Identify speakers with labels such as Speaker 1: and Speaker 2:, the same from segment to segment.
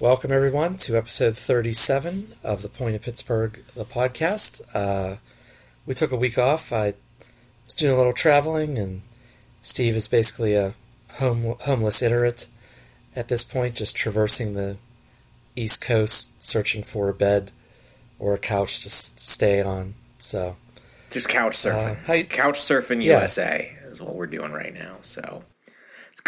Speaker 1: Welcome, everyone, to episode 37 of the Point of Pittsburgh, the podcast. Uh, we took a week off. I was doing a little traveling, and Steve is basically a home, homeless iterate at this point, just traversing the East Coast, searching for a bed or a couch to s- stay on. So,
Speaker 2: Just couch surfing.
Speaker 1: Uh,
Speaker 2: couch surfing
Speaker 1: Yeah.
Speaker 2: USA is what we're doing right now. So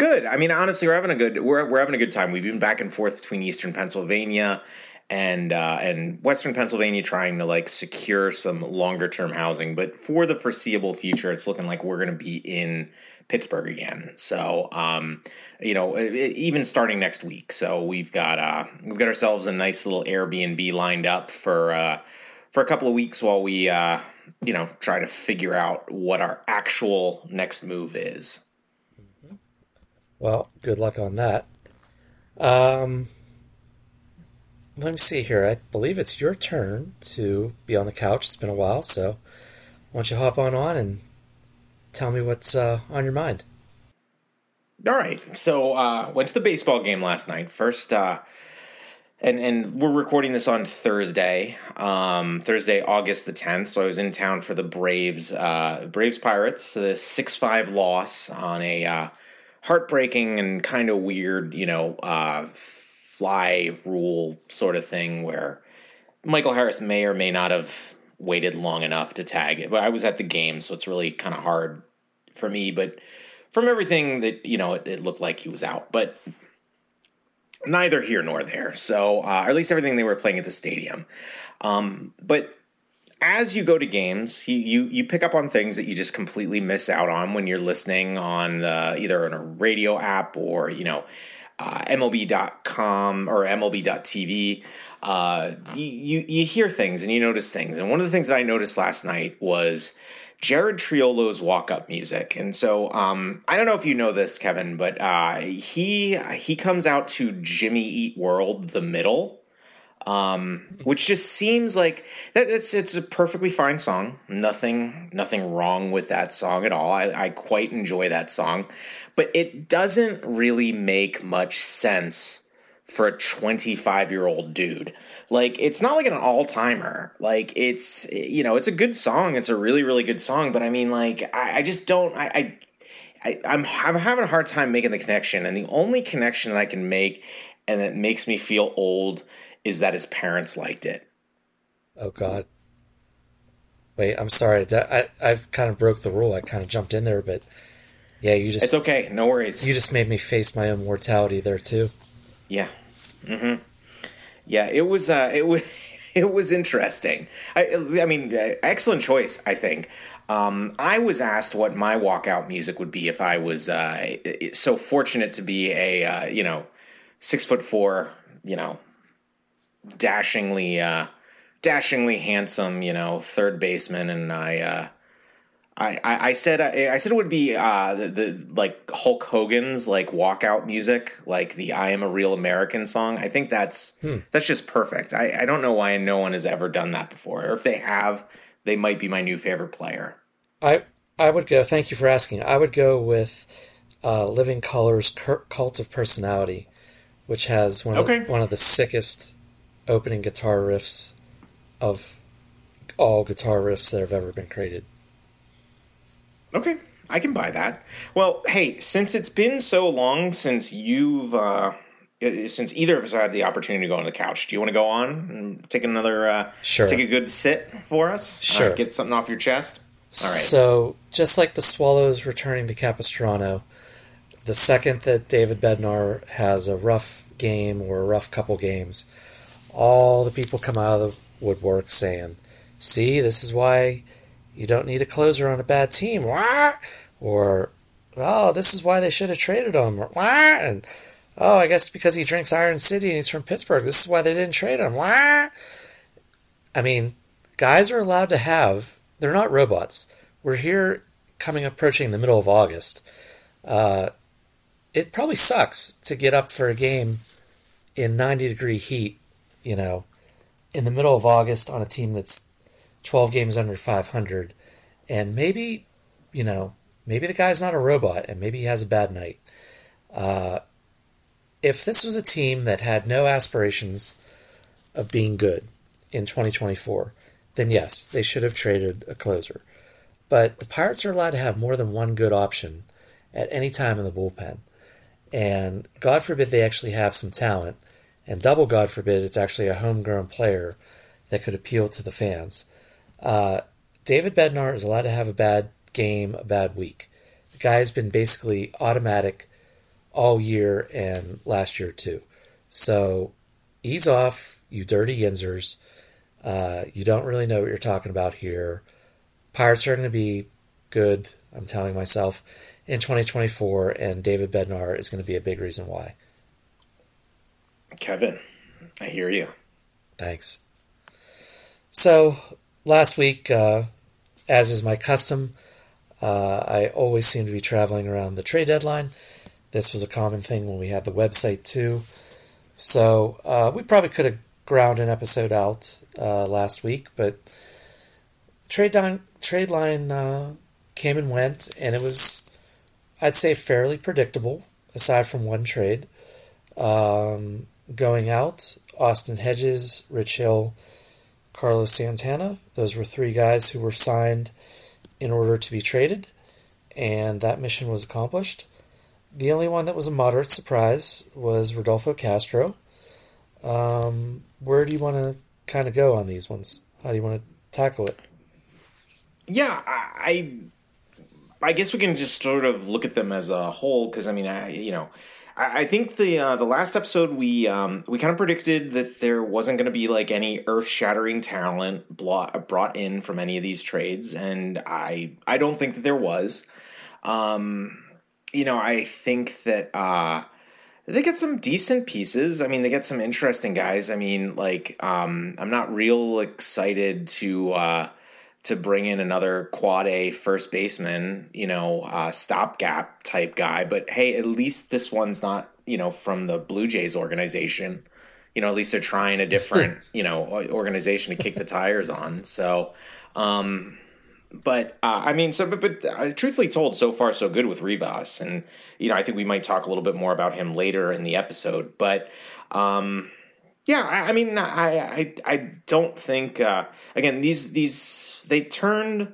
Speaker 2: good. I mean, honestly, we're having a good we're we're having a good time. We've been back and forth between Eastern Pennsylvania and uh, and Western Pennsylvania, trying to like secure some longer term housing. But for the foreseeable future, it's looking like we're going to be in Pittsburgh again. So, um, you know, even starting next week. So we've got uh, we've got ourselves a nice little Airbnb lined up for uh, for a couple of weeks while we uh, you know try to figure out what our actual next move is.
Speaker 1: Well, good luck on that. Um, let me see here. I believe it's your turn to be on the couch. It's been a while, so why don't you hop on on and tell me what's uh, on your mind?
Speaker 2: All right. So uh went to the baseball game last night. First uh and and we're recording this on Thursday. Um Thursday, August the 10th. So I was in town for the Braves uh Braves Pirates, the 6-5 loss on a uh heartbreaking and kind of weird, you know, uh fly rule sort of thing where Michael Harris may or may not have waited long enough to tag it. But I was at the game, so it's really kind of hard for me, but from everything that you know, it, it looked like he was out, but neither here nor there. So, uh, or at least everything they were playing at the stadium. Um, but as you go to games, you, you you pick up on things that you just completely miss out on when you're listening on the, either on a radio app or you know uh, MLB.com or MLB.tv. Uh, you, you you hear things and you notice things, and one of the things that I noticed last night was Jared Triolo's walk up music. And so um, I don't know if you know this, Kevin, but uh, he he comes out to Jimmy Eat World the middle. Um, which just seems like that it's it's a perfectly fine song. Nothing nothing wrong with that song at all. I, I quite enjoy that song. But it doesn't really make much sense for a 25 year old dude. Like, it's not like an all timer. Like, it's, you know, it's a good song. It's a really, really good song. But I mean, like, I, I just don't, I, I, I, I'm, I'm having a hard time making the connection. And the only connection that I can make and that makes me feel old is that his parents liked it.
Speaker 1: Oh God. Wait, I'm sorry. I I've kind of broke the rule. I kind of jumped in there, but yeah, you just
Speaker 2: It's okay. No worries.
Speaker 1: you just made me face my own mortality there too.
Speaker 2: Yeah. Mm-hmm. Yeah, it was. Uh, it was. It was interesting. I, I mean, uh, excellent choice. I think. Um, I was asked what my walkout music would be if I was uh, so fortunate to be a uh, you know six foot four, you know, dashingly, uh, dashingly handsome, you know, third baseman, and I. Uh, I, I, I said I, I said it would be uh, the, the like Hulk Hogan's like walkout music, like the "I Am a Real American" song. I think that's that's just perfect. I, I don't know why no one has ever done that before, or if they have, they might be my new favorite player.
Speaker 1: I I would go. Thank you for asking. I would go with uh, Living Colour's Cur- Cult of Personality, which has one
Speaker 2: Okay.
Speaker 1: of, one of the sickest opening guitar riffs of all guitar riffs that have ever been created.
Speaker 2: Okay, I can buy that. Well, hey, since it's been so long since you've uh, uh, since either of us had the opportunity to go on the couch, do you want to go on and take another uh,
Speaker 1: Sure.
Speaker 2: take a good sit for us?
Speaker 1: Sure.
Speaker 2: Uh, get something off your chest. All right.
Speaker 1: So, just like the Swallows returning to Capistrano, the second that David Bednar has a rough game or a rough couple games, all the people come out of the woodwork saying, "See, this is why you don't need a closer on a bad team." Or, "Oh, this is why they should have traded him." Wah! And, "Oh, I guess because he drinks Iron City and he's from Pittsburgh. This is why they didn't trade him." I mean, guys are allowed to have. They're not robots. We're here coming approaching the middle of August. Uh, it probably sucks to get up for a game in 90 degree heat, you know, in the middle of August on a team that's 12 games under 500. And maybe, you know, maybe the guy's not a robot and maybe he has a bad night. Uh, if this was a team that had no aspirations of being good in 2024, then yes, they should have traded a closer. But the Pirates are allowed to have more than one good option at any time in the bullpen. And God forbid they actually have some talent, and double God forbid it's actually a homegrown player that could appeal to the fans. Uh, David Bednar is allowed to have a bad game, a bad week. The guy's been basically automatic all year and last year too. So ease off, you dirty Yinzers. Uh, you don't really know what you're talking about here. Pirates are going to be good, I'm telling myself, in 2024, and David Bednar is going to be a big reason why.
Speaker 2: Kevin, I hear you.
Speaker 1: Thanks. So, last week, uh, as is my custom, uh, I always seem to be traveling around the trade deadline. This was a common thing when we had the website too. So, uh, we probably could have ground an episode out uh, last week, but trade line trade line uh, came and went, and it was, I'd say, fairly predictable. Aside from one trade, um, going out, Austin Hedges, Rich Hill, Carlos Santana. Those were three guys who were signed in order to be traded, and that mission was accomplished. The only one that was a moderate surprise was Rodolfo Castro. Um, where do you want to kind of go on these ones? How do you want to tackle it?
Speaker 2: Yeah, I, I guess we can just sort of look at them as a whole because I mean, I you know, I, think the uh, the last episode we um, we kind of predicted that there wasn't going to be like any earth shattering talent brought in from any of these trades, and I I don't think that there was. Um, you know, I think that uh, they get some decent pieces. I mean, they get some interesting guys. I mean, like um, I'm not real excited to. Uh, to bring in another quad A first baseman, you know, uh, stopgap type guy. But hey, at least this one's not, you know, from the Blue Jays organization. You know, at least they're trying a different, you know, organization to kick the tires on. So, um, but uh, I mean, so but, but uh, truthfully told, so far so good with Rivas, and you know, I think we might talk a little bit more about him later in the episode. But um, yeah, I, I mean, I, I I don't think uh, again these these they turned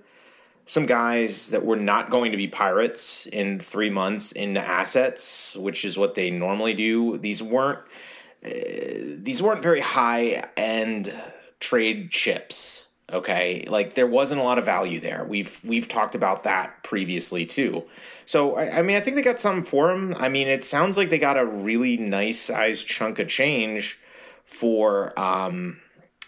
Speaker 2: some guys that were not going to be pirates in three months into assets, which is what they normally do. These weren't uh, these weren't very high end trade chips. Okay, like there wasn't a lot of value there. We've we've talked about that previously too. So I, I mean, I think they got something for them. I mean, it sounds like they got a really nice sized chunk of change for um,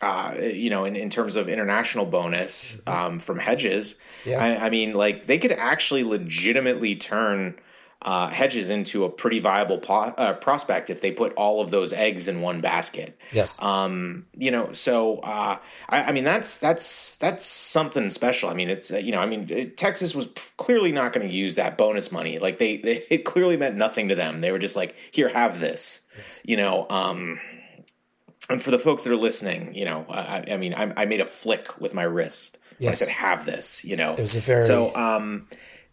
Speaker 2: uh, you know in, in terms of international bonus mm-hmm. um, from hedges. Yeah. I, I, mean, like they could actually legitimately turn uh, hedges into a pretty viable po- uh, prospect if they put all of those eggs in one basket.
Speaker 1: Yes.
Speaker 2: Um, you know, so uh, I, I, mean that's that's that's something special. I mean, it's uh, you know, I mean, it, Texas was clearly not going to use that bonus money. Like they, they, it clearly meant nothing to them. They were just like, here, have this. Yes. You know. Um, and for the folks that are listening, you know, I, I mean, I, I, made a flick with my wrist. Yes. I said, "Have this," you know.
Speaker 1: It was a very
Speaker 2: so um,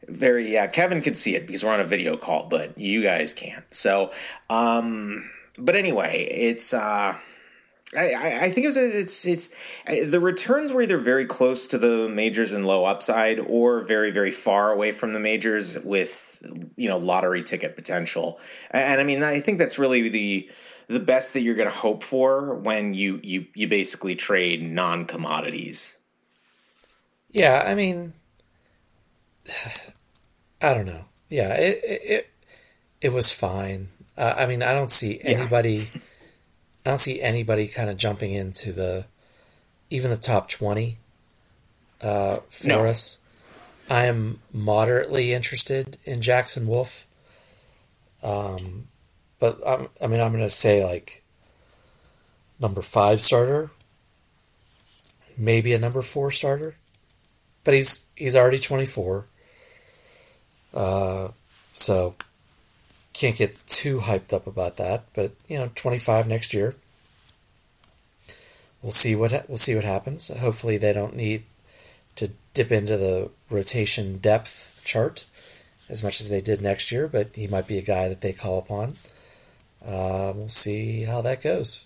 Speaker 2: very yeah. Kevin could see it because we're on a video call, but you guys can't. So, um, but anyway, it's uh, I, I think it was, it's it's the returns were either very close to the majors and low upside, or very very far away from the majors with you know lottery ticket potential. And, and I mean, I think that's really the the best that you're going to hope for when you you you basically trade non commodities.
Speaker 1: Yeah, I mean, I don't know. Yeah, it it it was fine. Uh, I mean, I don't see anybody. Yeah. I don't see anybody kind of jumping into the even the top twenty uh, for no. us. I am moderately interested in Jackson Wolf. Um, but I'm, I mean, I'm going to say like number five starter, maybe a number four starter, but he's he's already 24, uh, so can't get too hyped up about that. But you know, 25 next year. We'll see what we'll see what happens. Hopefully, they don't need to dip into the rotation depth chart as much as they did next year, but he might be a guy that they call upon. Uh, we'll see how that goes.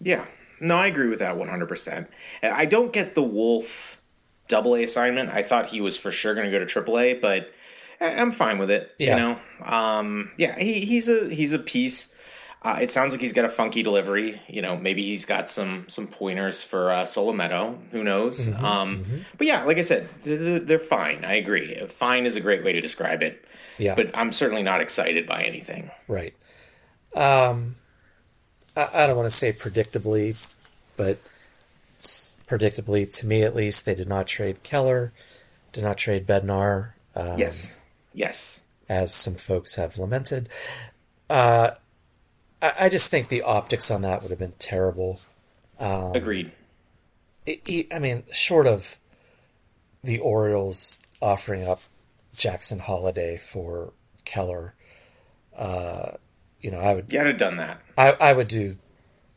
Speaker 2: Yeah, no, I agree with that 100%. I don't get the Wolf double A assignment. I thought he was for sure going to go to triple A, but I'm fine with it.
Speaker 1: Yeah.
Speaker 2: You know, um, yeah, he, he's a he's a piece. Uh, it sounds like he's got a funky delivery. You know, maybe he's got some some pointers for uh, Solometo. Who knows?
Speaker 1: Mm-hmm,
Speaker 2: um, But yeah, like I said, they're, they're fine. I agree. Fine is a great way to describe it.
Speaker 1: Yeah.
Speaker 2: But I'm certainly not excited by anything.
Speaker 1: Right. Um, I, I don't want to say predictably, but predictably, to me at least, they did not trade Keller, did not trade Bednar, um,
Speaker 2: Yes. Yes.
Speaker 1: as some folks have lamented. Uh, I, I just think the optics on that would have been terrible.
Speaker 2: Agreed.
Speaker 1: I- I I mean, short of the Orioles offering up Jackson Holliday for Keller, uh, you know, I would
Speaker 2: Yeah, I'd have done that.
Speaker 1: I, I would do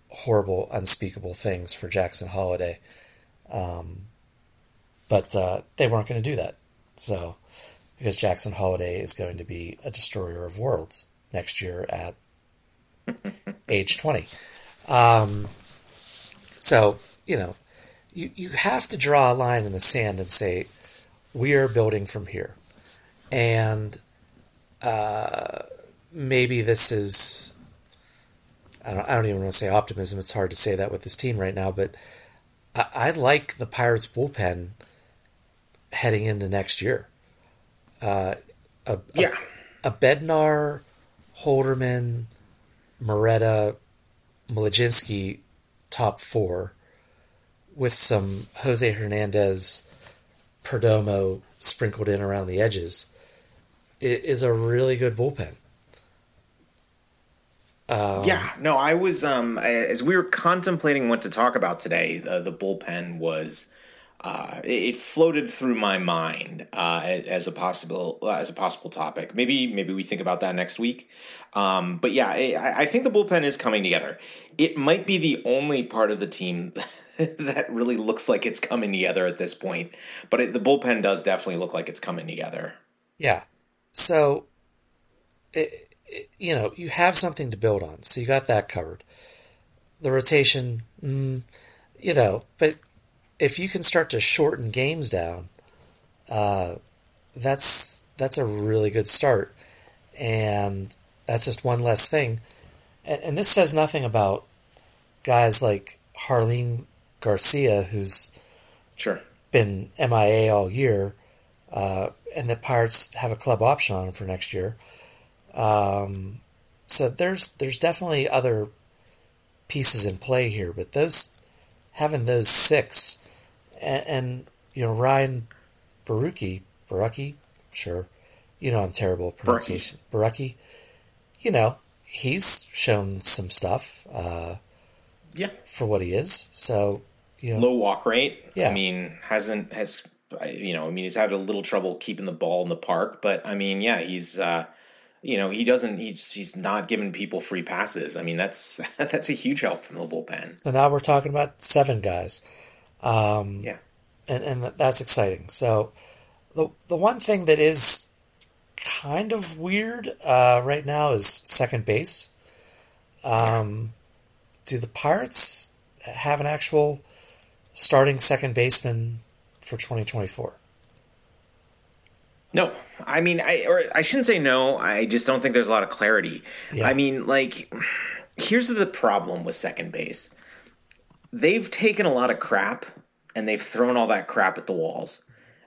Speaker 1: horrible, unspeakable things for Jackson Holliday. Um, but uh, they weren't going to do that. So, because Jackson Holliday is going to be a destroyer of worlds next year at age 20. Um, so, you know, you, you have to draw a line in the sand and say, we are building from here. And uh, maybe this is I don't, I don't even want to say optimism. It's hard to say that with this team right now, but I, I like the Pirates bullpen heading into next year. Uh, a, a,
Speaker 2: Yeah.
Speaker 1: a Bednar, Holderman, Moreta, Mlodzinski top four with some Jose Hernandez, Perdomo sprinkled in around the edges i- is a really good bullpen. Um,
Speaker 2: yeah, no, I was um as we were contemplating what to talk about today. The the bullpen was uh, it floated through my mind uh, as a possible uh, as a possible topic. Maybe maybe we think about that next week. Um, but yeah, I, I think the bullpen is coming together. It might be the only part of the team that really looks like it's coming together at this point. But it, the bullpen does definitely look like it's coming together.
Speaker 1: Yeah. So, it, you know, you have something to build on. So you got that covered. The rotation, mm, you know, but if you can start to shorten games down, uh, that's that's a really good start, and that's just one less thing. And, and this says nothing about guys like Jarlin Garcia, who's
Speaker 2: Sure.
Speaker 1: been MIA all year, uh, and the Pirates have a club option on him for next year. Um, so there's there's definitely other pieces in play here, but those having those six, and, and you know Ryan Borucki, Borucki, sure, you know I'm terrible at pronunciation, Borucki, you know he's shown some stuff uh,
Speaker 2: Yeah.
Speaker 1: for what he is. So you know,
Speaker 2: low walk rate.
Speaker 1: Yeah.
Speaker 2: I mean, hasn't has you know, I mean, he's had a little trouble keeping the ball in the park, but I mean, yeah, he's uh, you know, he doesn't he's he's not giving people free passes. I mean, that's that's a huge help from the bullpen.
Speaker 1: So now we're talking about seven guys, um,
Speaker 2: Yeah.
Speaker 1: and and that's exciting. So the the one thing that is kind of weird uh, right now is second base. Um, Do the Pirates have an actual starting second baseman for 2024?
Speaker 2: No, I mean, I or I shouldn't say no. I just don't think there's a lot of clarity.
Speaker 1: Yeah.
Speaker 2: I mean, like, here's the problem with second base. They've taken a lot of crap and they've thrown all that crap at the walls,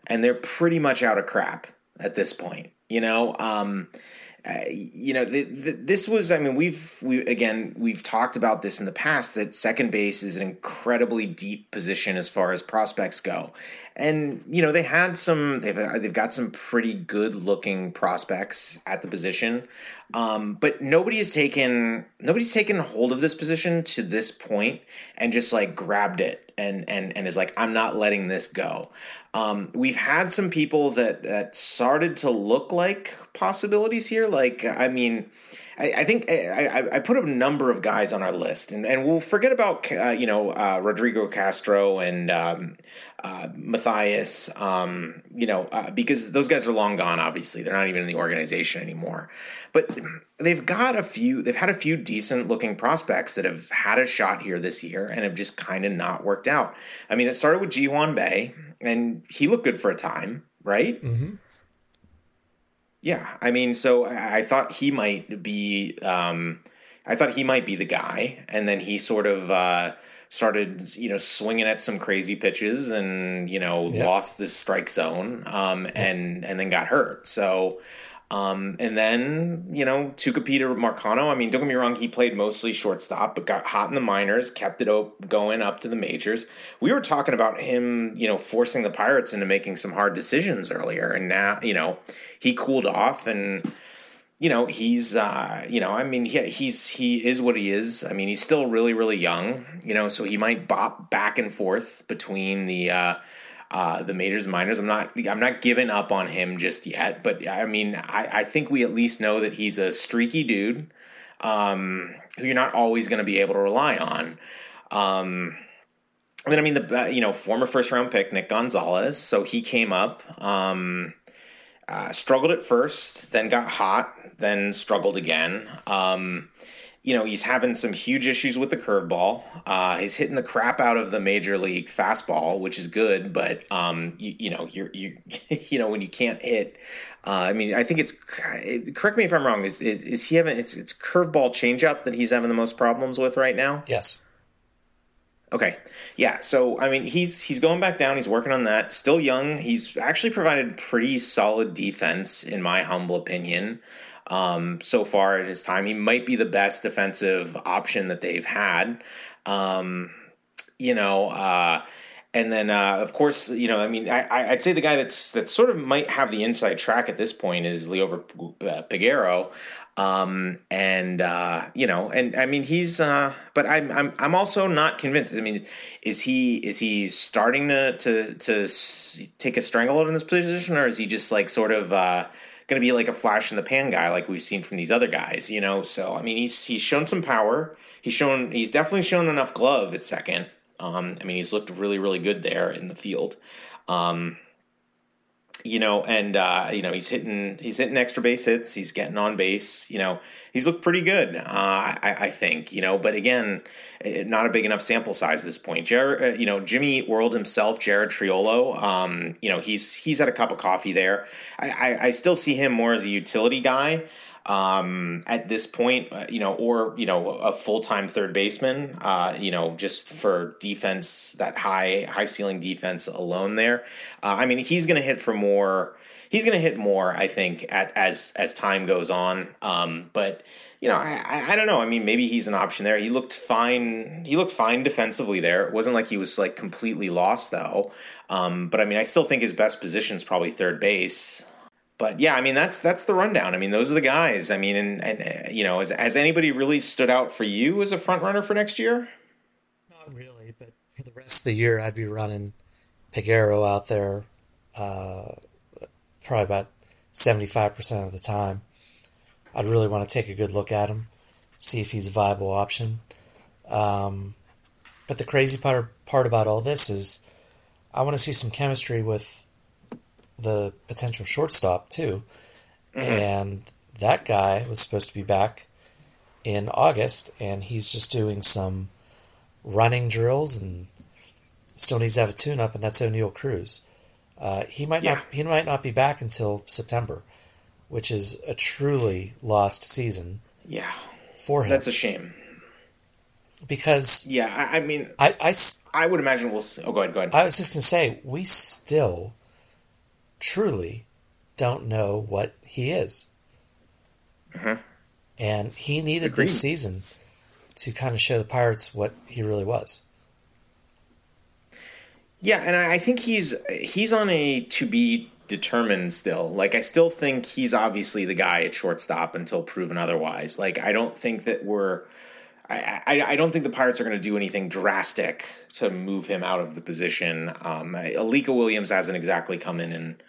Speaker 2: and they're pretty much out of crap at this point. You know, um, uh, you know, th- th- this was. I mean, we've we again we've talked about this in the past that second base is an incredibly deep position as far as prospects go, and you know they had some. They've they've got some pretty good looking prospects at the position, um, but nobody has taken nobody's taken hold of this position to this point and just like grabbed it and and and is like I'm not letting this go. Um, we've had some people that that started to look like possibilities here. Like I mean, I, I think I, I, put a number of guys on our list, and, and we'll forget about uh, you know uh, Rodrigo Castro and um, uh, Mathias, um, you know, uh, because those guys are long gone. Obviously, they're not even in the organization anymore. But they've got a few. They've had a few decent looking prospects that have had a shot here this year and have just kind of not worked out. I mean, it started with Ji-hwan Bae, and he looked good for a time, right?
Speaker 1: Mm-hmm.
Speaker 2: Yeah, I mean, so I, I thought he might be. Um, I thought he might be the guy, and then he sort of uh, started, you know, swinging at some crazy pitches, and you know, yeah. lost the strike zone, um, yeah. and and then got hurt. So um, and then, you know, Tucupita Marcano, I mean, don't get me wrong, he played mostly shortstop, but got hot in the minors, kept it op- going up to the majors. We were talking about him, you know, forcing the Pirates into making some hard decisions earlier. And now, you know, he cooled off and, you know, he's, uh, you know, I mean, he, he's, he is what he is. I mean, he's still really, really young, you know, so he might bop back and forth between the, uh, uh, the majors and minors. I'm not I'm not giving up on him just yet, but I mean I, I think we at least know that he's a streaky dude um, who you're not always going to be able to rely on. Um, and then I mean the uh, you know former first round pick Nick Gonzalez, so he came up. Um, uh, struggled at first, then got hot, then struggled again. Um, you know, he's having some huge issues with the curveball. Uh, he's hitting the crap out of the major league fastball, which is good, but um, you, you know, you're you you know when you can't hit. Uh, I mean, I think it's correct me if I'm wrong. Is is, is he having it's it's curveball changeup that he's having the most problems with right now?
Speaker 1: Yes.
Speaker 2: Okay. Yeah. So I mean, he's he's going back down. He's working on that. Still young. He's actually provided pretty solid defense, in my humble opinion um, so far in his time. He might be the best defensive option that they've had. Um, you know, uh, and then uh, of course, you know, I mean, I, would say the guy that's that sort of might have the inside track at this point is Liover uh, Peguero. Um, and uh, you know, and I mean, he's. Uh, but I'm, I'm, I'm also not convinced. I mean, is he, is he starting to, to, to take a stranglehold in this position, or is he just like sort of, uh, going to be like a flash in the pan guy like we've seen from these other guys, you know. So I mean, he's he's shown some power. He's shown he's definitely shown enough glove at second. Um, I mean, he's looked really really good there in the field. Um, you know, and uh, you know he's hitting he's hitting extra base hits. He's getting on base. You know, he's looked pretty good. Uh, I, I, think. You know, but again, eh, not a big enough sample size at this point. Uh, you know, Jimmy World himself, Jared Triolo. Um, you know, he's he's had a cup of coffee there. I, I, I still see him more as a utility guy um, at this point, uh, you know, or you know, a full time third baseman, uh, you know, just for defense, that high high ceiling defense alone. There, uh, I mean, he's going to hit for more. He's going to hit more, I think, at, as as time goes on. Um, but you know, I, I don't know. I mean, maybe he's an option there. He looked fine. He looked fine defensively there. It wasn't like he was like completely lost though. Um, but I mean, I still think his best position is probably third base but yeah, I mean that's that's the rundown. I mean those are the guys. I mean, and, and uh, you know, has, has anybody really stood out for you as a front runner for next year?
Speaker 1: Not really, but for the rest of the year, I'd be running Peguero out there, uh, probably about seventy five percent of the time. I'd really want to take a good look at him, see if he's a viable option. Um, but the crazy part part about all this is, I want to see some chemistry with the potential shortstop too. Mm-hmm. And that guy was supposed to be back in August, and he's just doing some running drills and still needs to have a tune up, and that's Oneil Cruz. Uh, he might yeah. not he might not be back until September, which is a truly lost season.
Speaker 2: Yeah,
Speaker 1: for him.
Speaker 2: That's a shame.
Speaker 1: Because
Speaker 2: yeah, I, I mean,
Speaker 1: I, I
Speaker 2: I would imagine we'll. Oh, go ahead. Go ahead.
Speaker 1: I was just gonna say we still truly don't know what he is.
Speaker 2: Mm-hmm.
Speaker 1: And he needed Agreed. this season to kind of show the Pirates what he really was.
Speaker 2: Yeah, and I think he's he's on a to be determined still. Like I still think he's obviously the guy at shortstop until proven otherwise. Like I don't think that we're I, I, I don't think the Pirates are going to do anything drastic to move him out of the position. Um, Alika Williams hasn't exactly come in and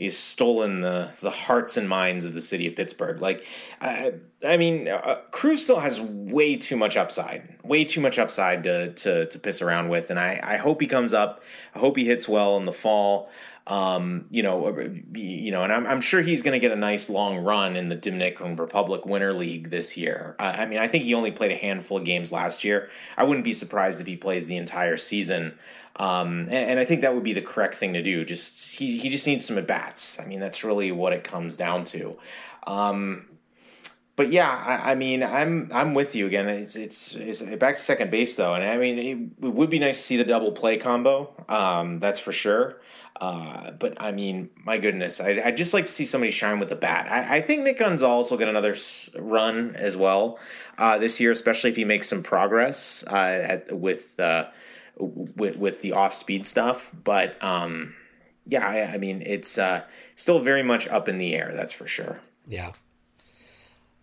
Speaker 2: he's stolen the the hearts and minds of the city of Pittsburgh. Like, I, I mean, uh, Cruz still has way too much upside, way too much upside to to to piss around with, and I I hope he comes up. I hope he hits well in the fall. Um, you know, uh, you know, and I'm, I'm sure he's going to get a nice long run in the Dominican Republic Winter League this year. Uh, I mean, I think he only played a handful of games last year. I wouldn't be surprised if he plays the entire season. Um, and, and, I think that would be the correct thing to do. Just he, he just needs some at bats. I mean, that's really what it comes down to. Um, but yeah, I, I, mean, I'm I'm with you again. It's, it's, it's back to second base though, and I mean, it, it would be nice to see the double play combo. Um, that's for sure. Uh, but I mean, my goodness, I, would just like to see somebody shine with the bat. I, I think Nick Gonzalez will get another run as well uh, this year, especially if he makes some progress uh, at, with uh, with with the off speed stuff. But um, yeah, I, I, mean, it's uh, still very much up in the air. That's for sure.
Speaker 1: Yeah.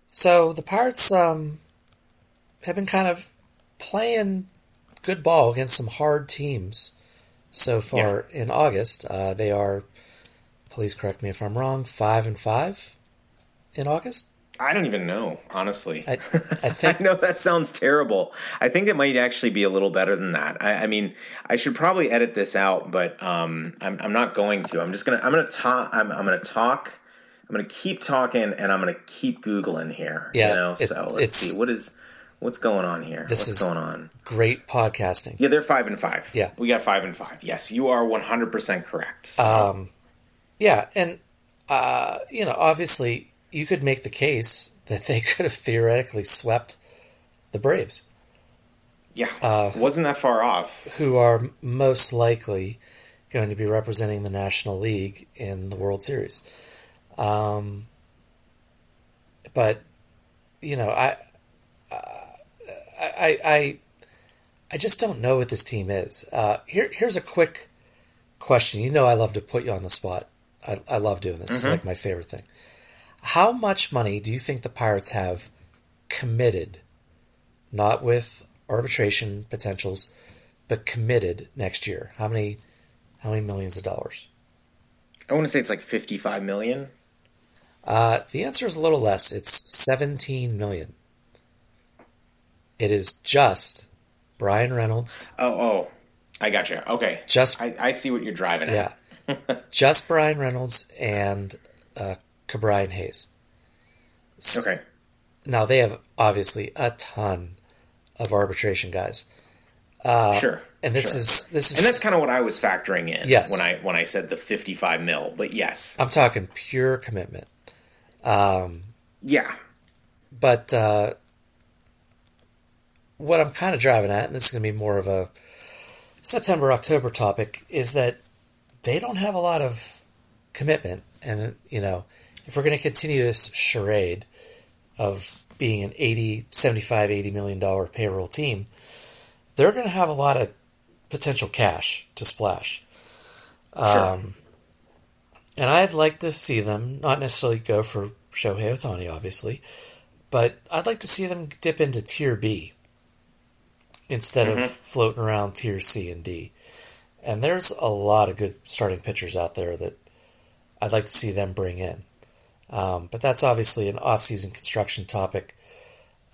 Speaker 1: So the Pirates um, have been kind of playing good ball against some hard teams so far yeah. in August. Uh, they are, please correct me if I'm wrong, five and five in August.
Speaker 2: I don't even know, honestly.
Speaker 1: I, I think
Speaker 2: I know that sounds terrible. I think it might actually be a little better than that. I, I mean, I should probably edit this out, but um, I'm, I'm not going to. I'm just gonna I'm gonna talk. I'm, I'm gonna talk. I'm gonna keep talking, and I'm gonna keep googling here. Yeah. You know. It, so let's see what is What's going on here?
Speaker 1: This
Speaker 2: What's
Speaker 1: is
Speaker 2: going on?
Speaker 1: Great podcasting.
Speaker 2: Yeah, they're five and five.
Speaker 1: Yeah,
Speaker 2: we got five and five. Yes, you are one hundred percent correct. So.
Speaker 1: Um, yeah, and uh, you know, obviously, you could make the case that they could have theoretically swept the Braves.
Speaker 2: Yeah, uh, wasn't that far off.
Speaker 1: Who are most likely going to be representing the National League in the World Series. Um, but you know, I I, I, I just don't know what this team is. Uh, here, here's a quick question. You know, I love to put you on the spot. I, I love doing this. Mm-hmm. It's like my favorite thing. How much money do you think the Pirates have committed, not with arbitration potentials, but committed next year? How many, how many millions of dollars?
Speaker 2: I want to say it's like fifty-five million.
Speaker 1: Uh, the answer is a little less. It's seventeen million. It is just Bryan Reynolds.
Speaker 2: Oh, oh, I got you. Okay,
Speaker 1: just
Speaker 2: I, I see what you're driving at.
Speaker 1: yeah. at. just Bryan Reynolds and uh, Ke'Bryan Hayes.
Speaker 2: Okay.
Speaker 1: Now they have obviously a ton of arbitration guys. Uh,
Speaker 2: sure.
Speaker 1: And this
Speaker 2: sure.
Speaker 1: is this is
Speaker 2: and that's kind of what I was factoring in.
Speaker 1: Yes.
Speaker 2: When I when I said the 55 mil, but yes,
Speaker 1: I'm talking pure commitment. Um,
Speaker 2: yeah.
Speaker 1: But uh, what I'm kind of driving at, and this is going to be more of a September October topic, is that they don't have a lot of commitment, and you know, if we're going to continue this charade of being an 80, 75, 80 million dollar payroll team, they're going to have a lot of potential cash to splash. Sure. Um, and I'd like to see them not necessarily go for Shohei Ohtani, obviously, but I'd like to see them dip into Tier B instead mm-hmm. of floating around tier C and D. And there's a lot of good starting pitchers out there that I'd like to see them bring in. Um, but that's obviously an off-season construction topic.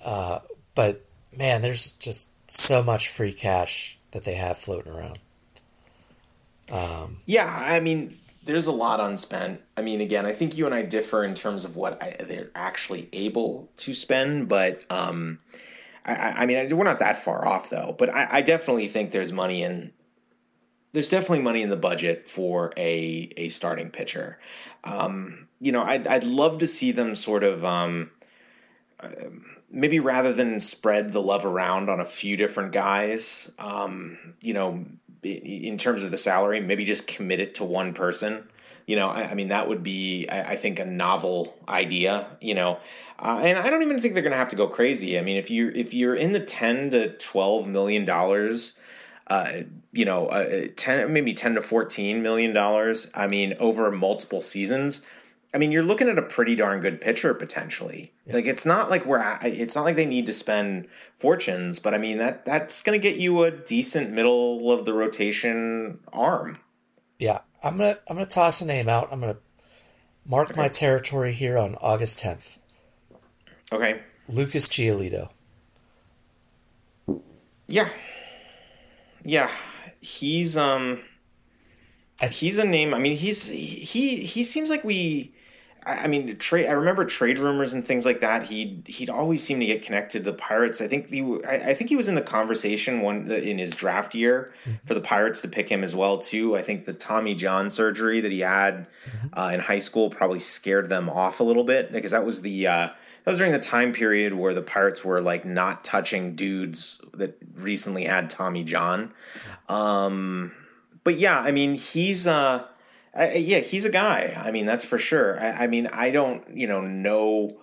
Speaker 1: Uh, but man, there's just so much free cash that they have floating around.
Speaker 2: Um, yeah, I mean, there's a lot unspent. I mean, again, I think you and I differ in terms of what I, they're actually able to spend, but um, I, I mean, we're not that far off though, but I, I definitely think there's money in there's definitely money in the budget for a a starting pitcher. Um, you know, I'd I'd love to see them sort of um, uh, maybe rather than spread the love around on a few different guys. Um, you know, in terms of the salary, maybe just commit it to one person. You know, I, I mean, that would be, I, I, think, a novel idea. You know, uh, and I don't even think they're going to have to go crazy. I mean, if you if you're in the ten to twelve million dollars, uh, you know, uh, ten maybe ten to fourteen million dollars. I mean, over multiple seasons. I mean, you're looking at a pretty darn good pitcher potentially. Yeah. Like it's not like we're at, it's not like they need to spend fortunes, but I mean that that's going to get you a decent middle of the rotation arm.
Speaker 1: Yeah, I'm gonna I'm gonna toss a name out. I'm gonna Mark
Speaker 2: Okay.
Speaker 1: my territory here on August 10th.
Speaker 2: Okay.
Speaker 1: Lucas Giolito.
Speaker 2: Yeah. Yeah. He's um
Speaker 1: I-
Speaker 2: he's a name. I mean, he's he he seems like we. I I mean, trade. I remember trade rumors and things like that. He he'd always seem to get connected to the Pirates. I think he. I, I think he was in the conversation one in his draft year for the Pirates to pick him as well too. I think the Tommy John surgery that he had uh, in high school probably scared them off a little bit because that was the. Uh, that was during the time period where the Pirates were like not touching dudes that recently had Tommy John. Um, but yeah, I mean, he's uh, I, I- yeah, he's a guy. I mean, that's for sure. I, I mean, I don't, you know, know.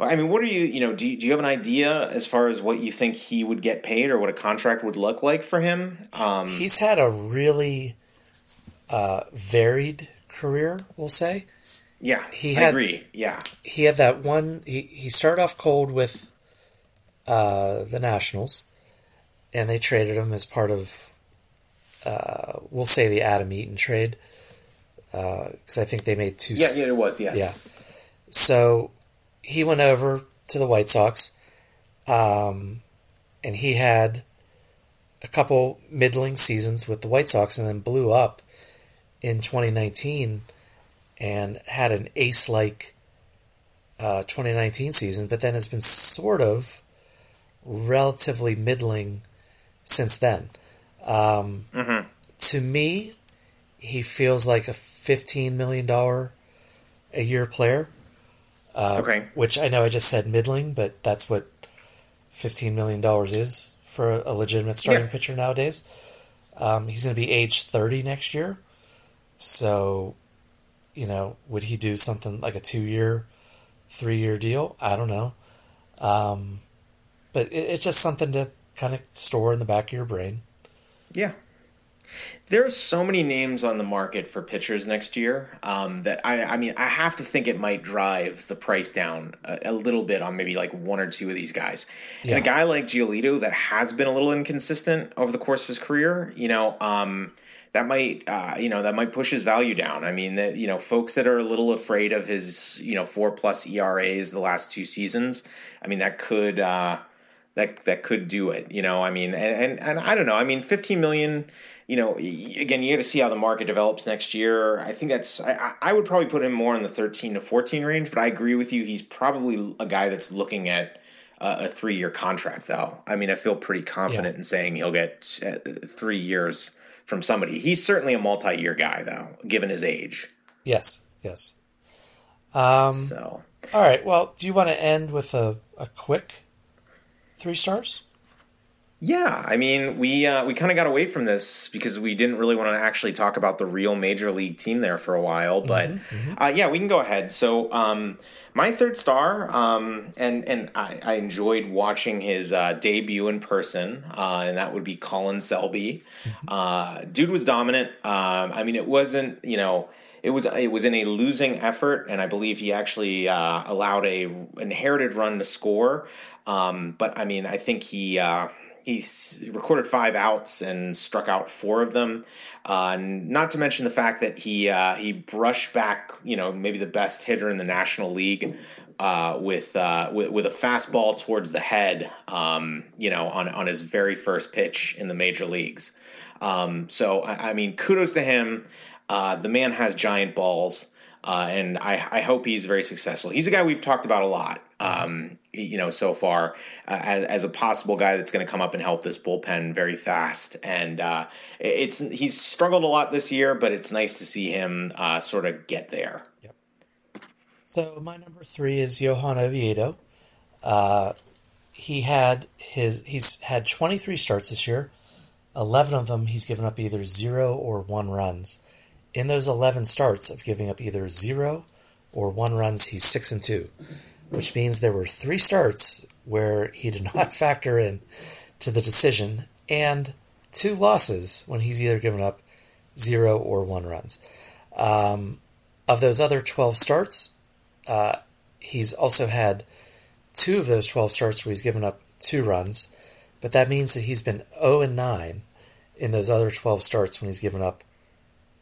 Speaker 2: I mean, what are you, you know, do you, do you have an idea as far as what you think he would get paid or what a contract would look like for him? Um,
Speaker 1: He's had a really uh, varied career, we'll say.
Speaker 2: yeah,
Speaker 1: he
Speaker 2: I
Speaker 1: had-
Speaker 2: agree. Yeah,
Speaker 1: He had that one, he, he started off cold with uh, the Nationals, and they traded him as part of, uh, we'll say, the Adam Eaton trade. Because I think they made two.
Speaker 2: yeah, yeah, it was. Yes.
Speaker 1: Yeah. So he went over to the White Sox, um, and he had a couple middling seasons with the White Sox, and then blew up in 2019 and had an ace-like uh, 2019 season, but then has been sort of relatively middling since then. Um,
Speaker 2: Mhm.
Speaker 1: To me, he feels like a 15 million dollar a year player. Uh,
Speaker 2: Okay.
Speaker 1: Which I know I just said middling, but that's what fifteen million dollars is for a, a legitimate starting
Speaker 2: Yeah.
Speaker 1: pitcher nowadays. Um, he's going to be age thirty next year, so you know, would he do something like a two-year, three-year deal? I don't know, um, but it, it's just something to kind of store in the back of your brain.
Speaker 2: Yeah. There's so many names on the market for pitchers next year um, that I, I mean, I have to think it might drive the price down a, a little bit on maybe like one or two of these guys.
Speaker 1: Yeah.
Speaker 2: And a guy like Giolito that has been a little inconsistent over the course of his career, you know, um, that might, uh, you know, that might push his value down. I mean, that you know, folks that are a little afraid of his, you know, four plus ERAs the last two seasons. I mean, that could. Uh, that that could do it. You know, I mean, and and, and I don't know. I mean, fifteen million. You know, again, you got to see how the market develops next year. I think that's. I, I- would probably put him more in the thirteen to fourteen range, but I agree with you. He's probably a guy that's looking at uh, a three year contract, though. I mean, I feel pretty confident
Speaker 1: Yeah.
Speaker 2: in saying he'll get uh, three years from somebody. He's certainly a multi year guy, though, given his age.
Speaker 1: Yes, yes. Um,
Speaker 2: So.
Speaker 1: all right. Well, do you want to end with a, a quick three stars?
Speaker 2: Yeah, I mean, we uh, we kind of got away from this because we didn't really want to actually talk about the real major league team there for a while. But Uh, yeah, we can go ahead. So um, my third star, um, and and I, I enjoyed watching his uh, debut in person, uh, and that would be Colin Selby. Uh, dude was dominant. Um, I mean, it wasn't you know. It was it was in a losing effort, and I believe he actually uh, allowed a inherited run to score. Um, but I mean, I think he uh, he recorded five outs and struck out four of them. Uh, not to mention the fact that he uh, he brushed back, you know, maybe the best hitter in the National League uh, with, uh, with with a fastball towards the head, um, you know, on on his very first pitch in the major leagues. Um, so I, I mean, kudos to him. Uh, the man has giant balls. Uh, and I, I hope he's very successful. He's a guy we've talked about a lot, um, you know, so far uh, as, as a possible guy that's going to come up and help this bullpen very fast. And uh, it's he's struggled a lot this year, but it's nice to see him uh, sort of get there. Yep.
Speaker 1: So my number three is Johan Oviedo. Uh, he had his he's had 23 starts this year. 11 of them he's given up either zero or one runs. In those 11 starts of giving up either zero or one runs, he's six and two, which means there were three starts where he did not factor in to the decision, and two losses when he's either given up zero or one runs. Um, of those other 12 starts, uh, he's also had two of those 12 starts where he's given up two runs, but that means that he's been 0 and 9 in those other 12 starts when he's given up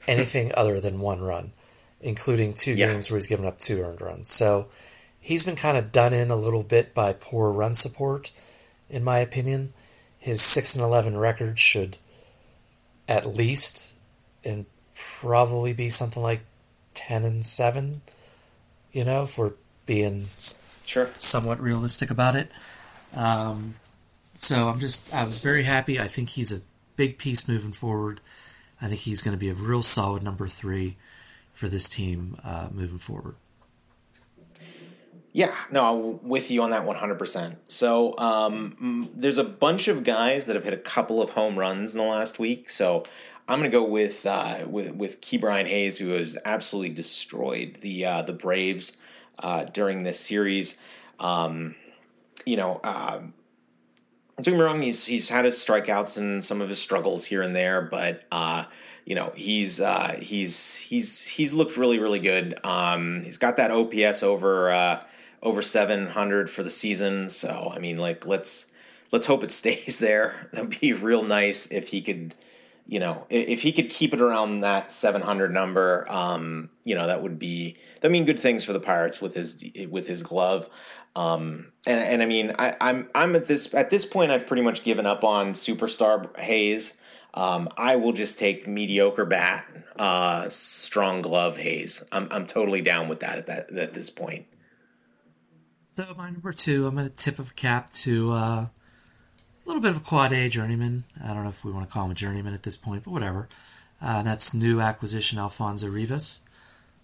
Speaker 1: anything other than one run. including two
Speaker 2: Yeah.
Speaker 1: games where he's given up two earned runs. So he's been kind of done in a little bit by poor run support, in my opinion. His six and eleven record should at least and probably be something like ten and seven. You know, if we're being
Speaker 2: Sure.
Speaker 1: somewhat realistic about it. Um, so I'm just, I was very happy. I think he's a big piece moving forward. I think he's going to be a real solid number three for this team uh, moving forward.
Speaker 2: Yeah, no, I'm with you on that 100%. So, um, there's a bunch of guys that have hit a couple of home runs in the last week. So, I'm going to go with uh, with with Ke'Bryan Hayes, who has absolutely destroyed the uh, the Braves uh, during this series. Um, you know, uh, don't get me wrong, he's he's had his strikeouts and some of his struggles here and there, but uh, you know he's uh, he's he's he's looked really really good. Um, he's got that OPS over uh, over seven hundred for the season. So I mean, like let's let's hope it stays there. That'd be real nice if he could. You know, if he could keep it around that 700 number, um, you know, that would be that mean good things for the Pirates with his with his glove. Um, and and I mean, I, I'm I'm at this at this point, I've pretty much given up on superstar Hayes. Um, I will just take mediocre bat, uh, strong glove Hayes. I'm I'm totally down with that at that at this point.
Speaker 1: So my number two, I'm going to tip of a cap to uh, a little bit of a quad A journeyman. I don't know if we want to call him a journeyman at this point, but whatever. Uh, that's new acquisition Alfonso Rivas.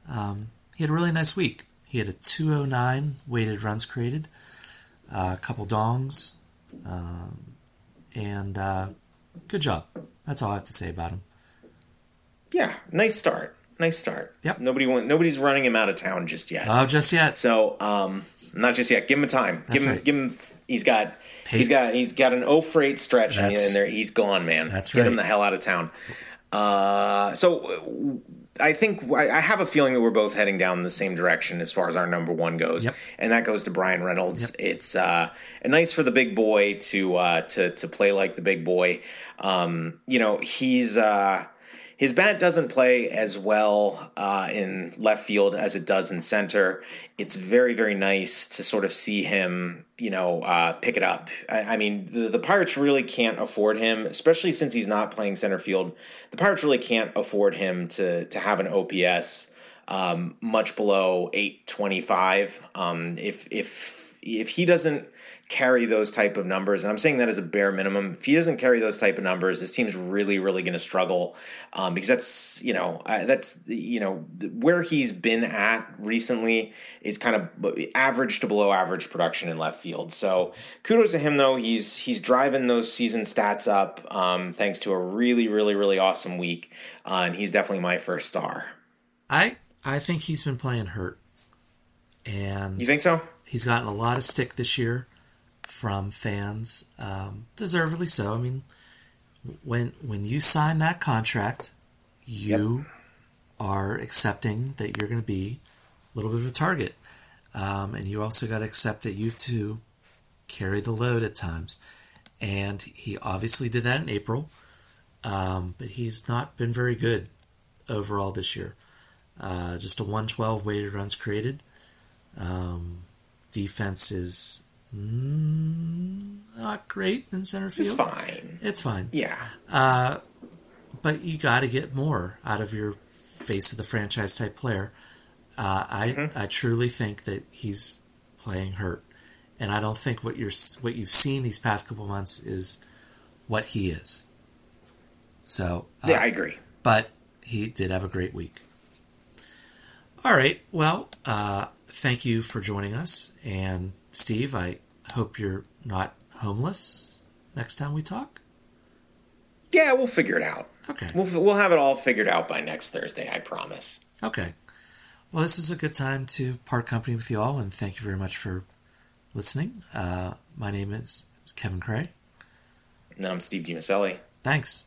Speaker 1: Um, he had a really nice week. He had a 209 weighted runs created, uh, a couple dongs, um, and uh, good job. That's all I have to say about him.
Speaker 2: Yeah, nice start. Nice start.
Speaker 1: Yep.
Speaker 2: Nobody want, nobody's running him out of town just yet.
Speaker 1: Oh, just yet.
Speaker 2: So, um, not just yet. Give him a time.
Speaker 1: That's
Speaker 2: give him.
Speaker 1: right.
Speaker 2: Give him. He's got. He's got. He's got an O freight stretch in
Speaker 1: That's-
Speaker 2: there. He's gone, man.
Speaker 1: That's
Speaker 2: Get him the hell out of town. Uh, so I think I I have a feeling that we're both heading down the same direction as far as our number one goes,
Speaker 1: Yep.
Speaker 2: and that goes to Bryan Reynolds. It's uh, nice for the big boy to uh, to to play like the big boy. Um, you know, he's uh, his bat doesn't play as well uh, in left field as it does in center. It's very, very nice to sort of see him, you know, uh, pick it up. I, I mean, the, the Pirates really can't afford him, especially since he's not playing center field. The Pirates really can't afford him to to have an OPS um, much below eight twenty five. Um, if if if he doesn't carry those type of numbers, and I'm saying that as a bare minimum. If he doesn't carry those type of numbers, this team's really, really going to struggle um, because that's you know uh, that's you know where he's been at recently is kind of average to below average production in left field. So kudos to him though. He's he's driving those season stats up um, thanks to a really, really, really awesome week, uh, and he's definitely my first star.
Speaker 1: I I think he's been playing hurt, and
Speaker 2: You think so?
Speaker 1: he's gotten a lot of stick this year from fans, um, deservedly so. I mean, when when you sign that contract, you are accepting that you're going to be a little bit of a target, um, and you also got to accept that you have to carry the load at times. And he obviously did that in April, um, but he's not been very good overall this year. Uh, just a 112 weighted runs created. Um, defense is not great in center field.
Speaker 2: It's fine.
Speaker 1: It's fine.
Speaker 2: Yeah.
Speaker 1: But you got to get more out of your face of the franchise type player. Uh, I
Speaker 2: Mm-hmm.
Speaker 1: I truly think that he's playing hurt, and I don't think what you're what you've seen these past couple months is what he is. So uh,
Speaker 2: Yeah, I agree.
Speaker 1: but he did have a great week. All right. Well, uh, thank you for joining us. And Steve, I hope you're not homeless next time we talk.
Speaker 2: Yeah, we'll figure it out.
Speaker 1: Okay.
Speaker 2: We'll we'll have it all figured out by next Thursday. I promise.
Speaker 1: Okay. Well, this is a good time to part company with you all, and thank you very much for listening. Uh, my name is Kevin Cray.
Speaker 2: And I'm Steve DiMaselli.
Speaker 1: Thanks.